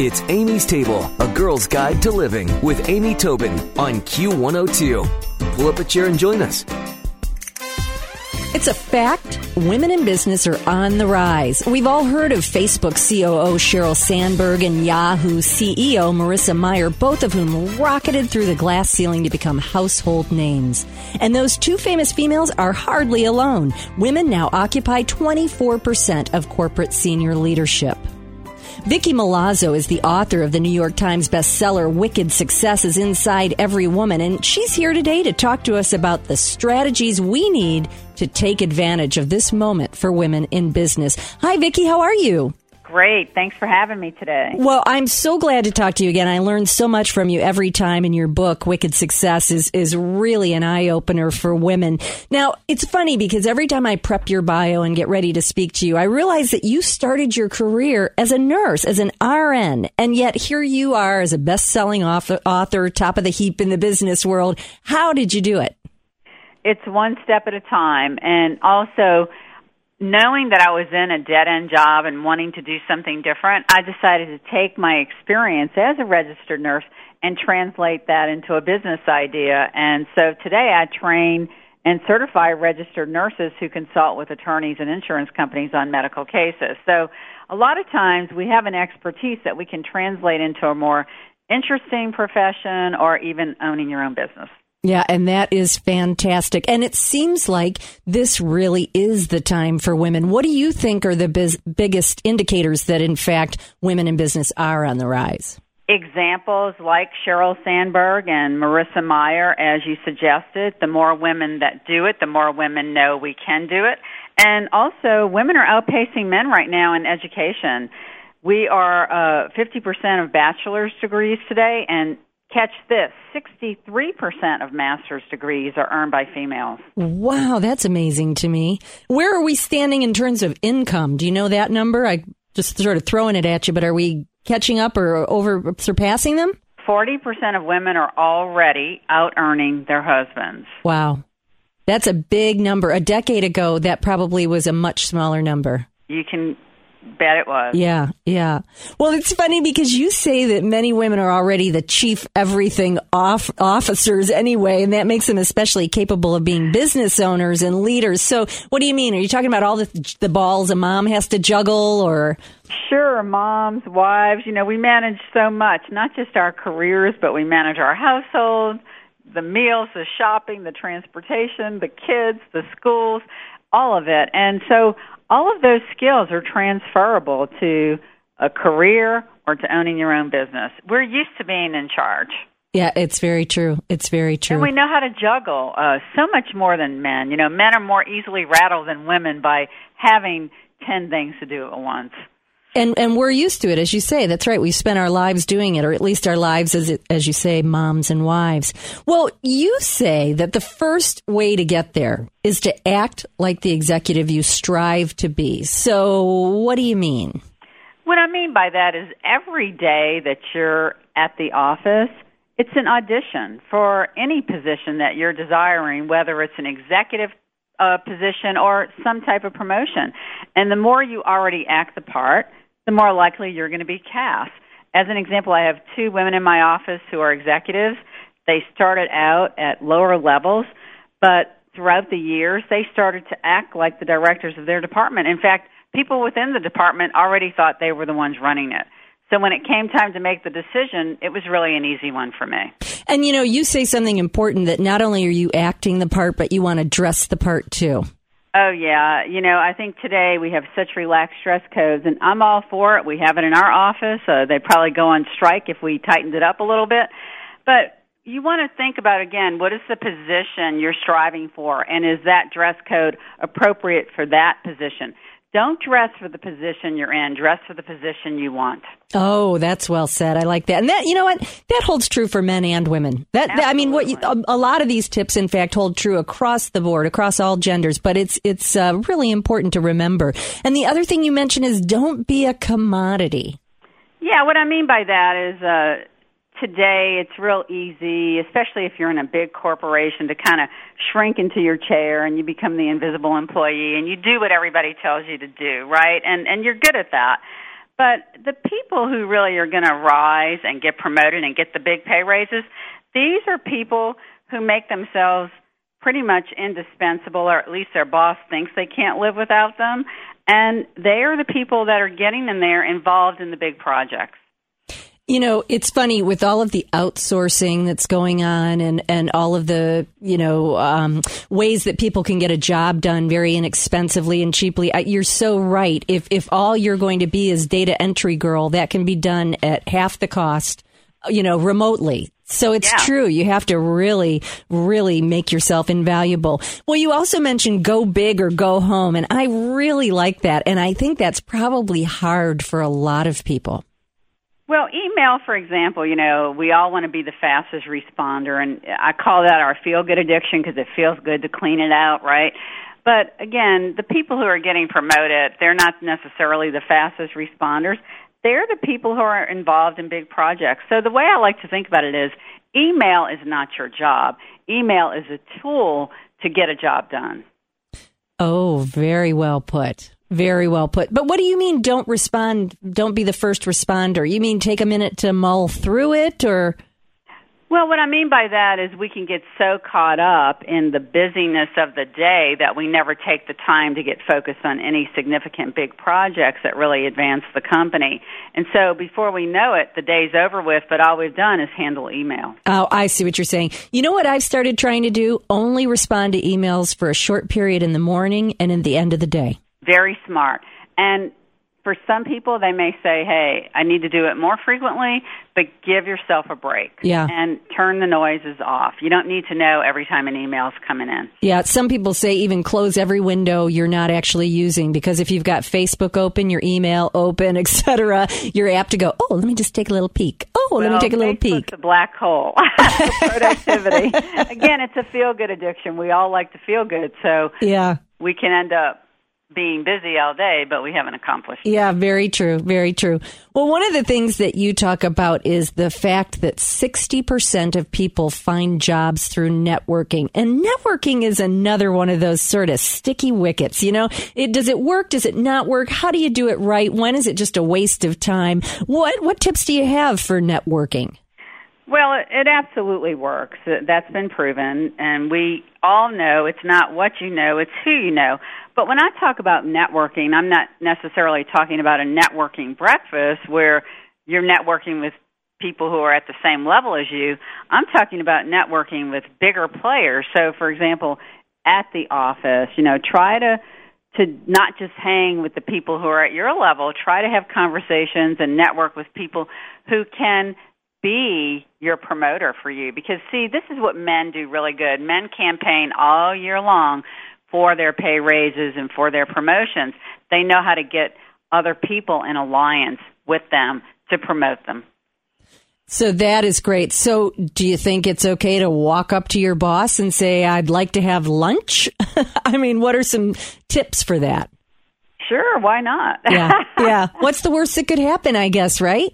It's Amy's Table, a girl's guide to living with Amy Tobin on Q102. Pull up a chair and join us. It's a fact. Women in business are on the rise. We've all heard of Facebook COO Sheryl Sandberg and Yahoo CEO Marissa Mayer, both of whom rocketed through the glass ceiling to become household names. And those two famous females are hardly alone. Women now occupy 24% of corporate senior leadership. Vicki Milazzo is the author of the New York Times bestseller Wicked Success Is Inside Every Woman, and she's here today to talk to us about the strategies we need to take advantage of this moment for women in business. Hi, Vicki, how are you? Great. Thanks for having me today. Well, I'm so glad to talk to you again. I learn so much from you every time in your book. Wicked Success is, is really an eye opener for women. Now, it's funny because every time I prep your bio and get ready to speak to you, I realize that you started your career as a nurse, as an RN, and yet here you are as a best selling author, author, top of the heap in the business world. How did you do it? It's one step at a time. And also, knowing that I was in a dead end job and wanting to do something different, I decided to take my experience as a registered nurse and translate that into a business idea. And so today I train and certify registered nurses who consult with attorneys and insurance companies on medical cases. So a lot of times we have an expertise that we can translate into a more interesting profession or even owning your own business. Yeah, and that is fantastic. And it seems like this really is the time for women. What do you think are the biz- biggest indicators that, in fact, women in business are on the rise? Examples like Sheryl Sandberg and Marissa Mayer, as you suggested. The more women that do it, the more women know we can do it. And also, women are outpacing men right now in education. We are uh, 50% of bachelor's degrees today, and catch this 63% of master's degrees are earned by females. Wow, that's amazing to me. Where are we standing in terms of income? Do you know that number? I just sort of throwing it at you, but are we catching up or over surpassing them? 40% of women are already out earning their husbands. Wow. That's a big number. A decade ago, that probably was a much smaller number. You can bet it was. Yeah, yeah. Well, it's funny because you say that many women are already the chief everything off officers anyway, and that makes them especially capable of being business owners and leaders. So, what do you mean? Are you talking about all the the balls a mom has to juggle, or? Sure, moms, wives. You know, we manage so much, not just our careers, but we manage our household, the meals, the shopping, the transportation, the kids, the schools, all of it, and so all of those skills are transferable to a career or to owning your own business. We're used to being in charge. Yeah, it's very true. It's very true. And we know how to juggle uh, so much more than men. You know, men are more easily rattled than women by having 10 things to do at once. And and we're used to it, as you say. That's right. We spend our lives doing it, or at least our lives, as as you say, moms and wives. Well, you say that the first way to get there is to act like the executive you strive to be. So, what do you mean? What I mean by that is every day that you're at the office, it's an audition for any position that you're desiring, whether it's an executive uh, position or some type of promotion. And the more you already act the part, the more likely you're going to be cast. As an example, I have two women in my office who are executives. They started out at lower levels, but throughout the years, they started to act like the directors of their department. In fact, people within the department already thought they were the ones running it. So when it came time to make the decision, it was really an easy one for me. And you know, you say something important that not only are you acting the part, but you want to dress the part too. Oh yeah, you know, I think today we have such relaxed dress codes, and I'm all for it. We have it in our office. Uh, they'd probably go on strike if we tightened it up a little bit. But you want to think about again, what is the position you're striving for, and is that dress code appropriate for that position? Don't dress for the position you're in. Dress for the position you want. Oh, that's well said. I like that. And that, you know what? That holds true for men and women. That, that I mean, what you, a, a, lot of these tips, in fact, hold true across the board, across all genders. But it's it's uh, really important to remember. And the other thing you mentioned is don't be a commodity. Yeah, what I mean by that is. Uh, today it's real easy, especially if you're in a big corporation, to kind of shrink into your chair and you become the invisible employee and you do what everybody tells you to do, right? And and you're good at that. But the people who really are going to rise and get promoted and get the big pay raises, these are people who make themselves pretty much indispensable, or at least their boss thinks they can't live without them. And they are the people that are getting them there involved in the big projects. You know, it's funny with all of the outsourcing that's going on and, and all of the, you know, um, ways that people can get a job done very inexpensively and cheaply. You're so right. If, if all you're going to be is data entry girl, that can be done at half the cost, you know, remotely. So it's yeah. true. You have to really, really make yourself invaluable. Well, you also mentioned go big or go home. And I really like that. And I think that's probably hard for a lot of people. Well, email, for example, you know, we all want to be the fastest responder, and I call that our feel good addiction because it feels good to clean it out, right? But again, the people who are getting promoted, they're not necessarily the fastest responders. They're the people who are involved in big projects. So the way I like to think about it is email is not your job. Email is a tool to get a job done. Oh, very well put. Very well put. But what do you mean don't respond, don't be the first responder? You mean take a minute to mull through it or well, what I mean by that is we can get so caught up in the busyness of the day that we never take the time to get focused on any significant big projects that really advance the company. And so before we know it, the day's over with, but all we've done is handle email. Oh, I see what you're saying. You know what I've started trying to do? Only respond to emails for a short period in the morning and in the end of the day. Very smart. And for some people, they may say, hey, I need to do it more frequently, but give yourself a break. Yeah. And turn the noises off. You don't need to know every time an email is coming in. Yeah. Some people say even close every window you're not actually using because if you've got Facebook open, your email open, etc., you're apt to go, oh, let me just take a little peek. Oh, well, let me take a little Facebook's peek. a black hole productivity. Again, it's a feel good addiction. We all like to feel good. So yeah. we can end up being busy all day, but we haven't accomplished. Yeah, very true. Very true. Well, one of the things that you talk about is the fact that 60% of people find jobs through networking. And networking is another one of those sort of sticky wickets. You know, it, does it work? Does it not work? How do you do it right? When is it just a waste of time? What, what tips do you have for networking? Well, it, absolutely works. That's been proven. And we all know it's not what you know, it's who you know. But when I talk about networking, I'm not necessarily talking about a networking breakfast where you're networking with people who are at the same level as you. I'm talking about networking with bigger players. So, for example, at the office, you know, try to to not just hang with the people who are at your level, try to have conversations and network with people who can be your promoter for you because see this is what men do really good men campaign all year long for their pay raises and for their promotions they know how to get other people in alliance with them to promote them so that is great. So, do you think it's okay to walk up to your boss and say, I'd like to have lunch? I mean, what are some tips for that? Sure, why not? yeah, yeah. What's the worst that could happen, I guess, right?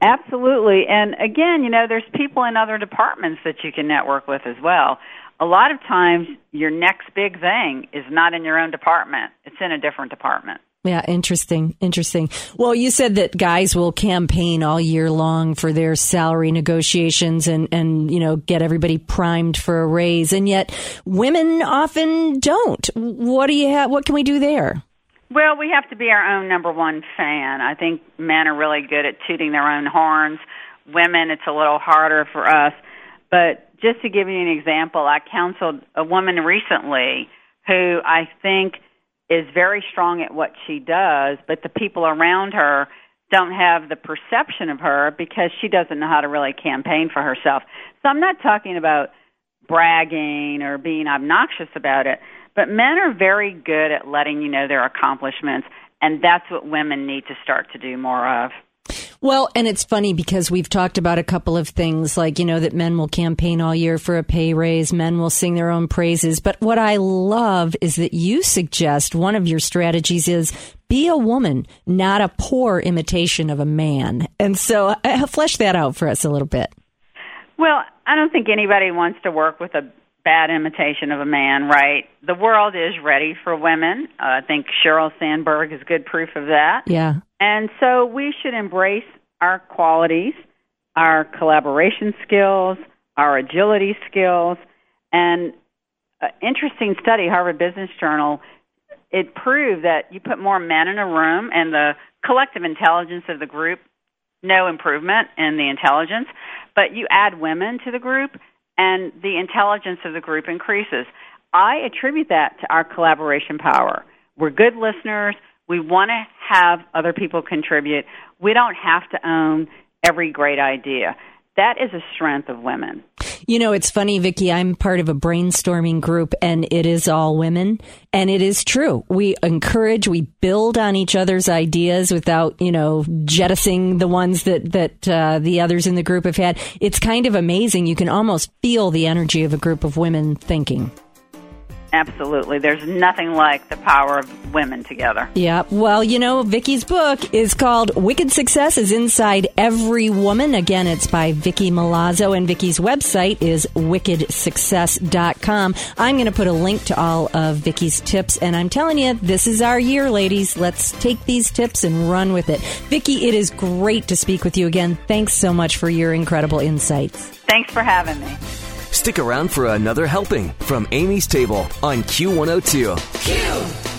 Absolutely. And again, you know, there's people in other departments that you can network with as well. A lot of times, your next big thing is not in your own department, it's in a different department. Yeah, interesting. Interesting. Well, you said that guys will campaign all year long for their salary negotiations and, and, you know, get everybody primed for a raise. And yet women often don't. What do you have? What can we do there? Well, we have to be our own number one fan. I think men are really good at tooting their own horns. Women, it's a little harder for us. But just to give you an example, I counseled a woman recently who I think is very strong at what she does, but the people around her don't have the perception of her because she doesn't know how to really campaign for herself. So I'm not talking about bragging or being obnoxious about it, but men are very good at letting you know their accomplishments, and that's what women need to start to do more of. Well, and it's funny because we've talked about a couple of things like, you know, that men will campaign all year for a pay raise, men will sing their own praises. But what I love is that you suggest one of your strategies is be a woman, not a poor imitation of a man. And so uh, flesh that out for us a little bit. Well, I don't think anybody wants to work with a bad imitation of a man, right? The world is ready for women. Uh, I think Sheryl Sandberg is good proof of that. Yeah. And so we should embrace our qualities, our collaboration skills, our agility skills, and an interesting study, Harvard Business Journal, it proved that you put more men in a room and the collective intelligence of the group, no improvement in the intelligence, but you add women to the group and the intelligence of the group increases. I attribute that to our collaboration power. We're good listeners. We want to have other people contribute. We don't have to own every great idea. That is a strength of women. You know, it's funny, Vicki. I'm part of a brainstorming group and it is all women. And it is true. We encourage, we build on each other's ideas without, you know, jettisoning the ones that, that uh, the others in the group have had. It's kind of amazing. You can almost feel the energy of a group of women thinking. Absolutely. There's nothing like the power of women together. Yeah. Well, you know, Vicki's book is called Wicked Success is Inside Every Woman. Again, it's by Vicki Milazzo, and Vicki's website is wickedsuccess.com. I'm going to put a link to all of Vicki's tips, and I'm telling you, this is our year, ladies. Let's take these tips and run with it. Vicki, it is great to speak with you again. Thanks so much for your incredible insights. Thanks for having me. Stick around for another helping from Amy's Table on Q102. Q. Oh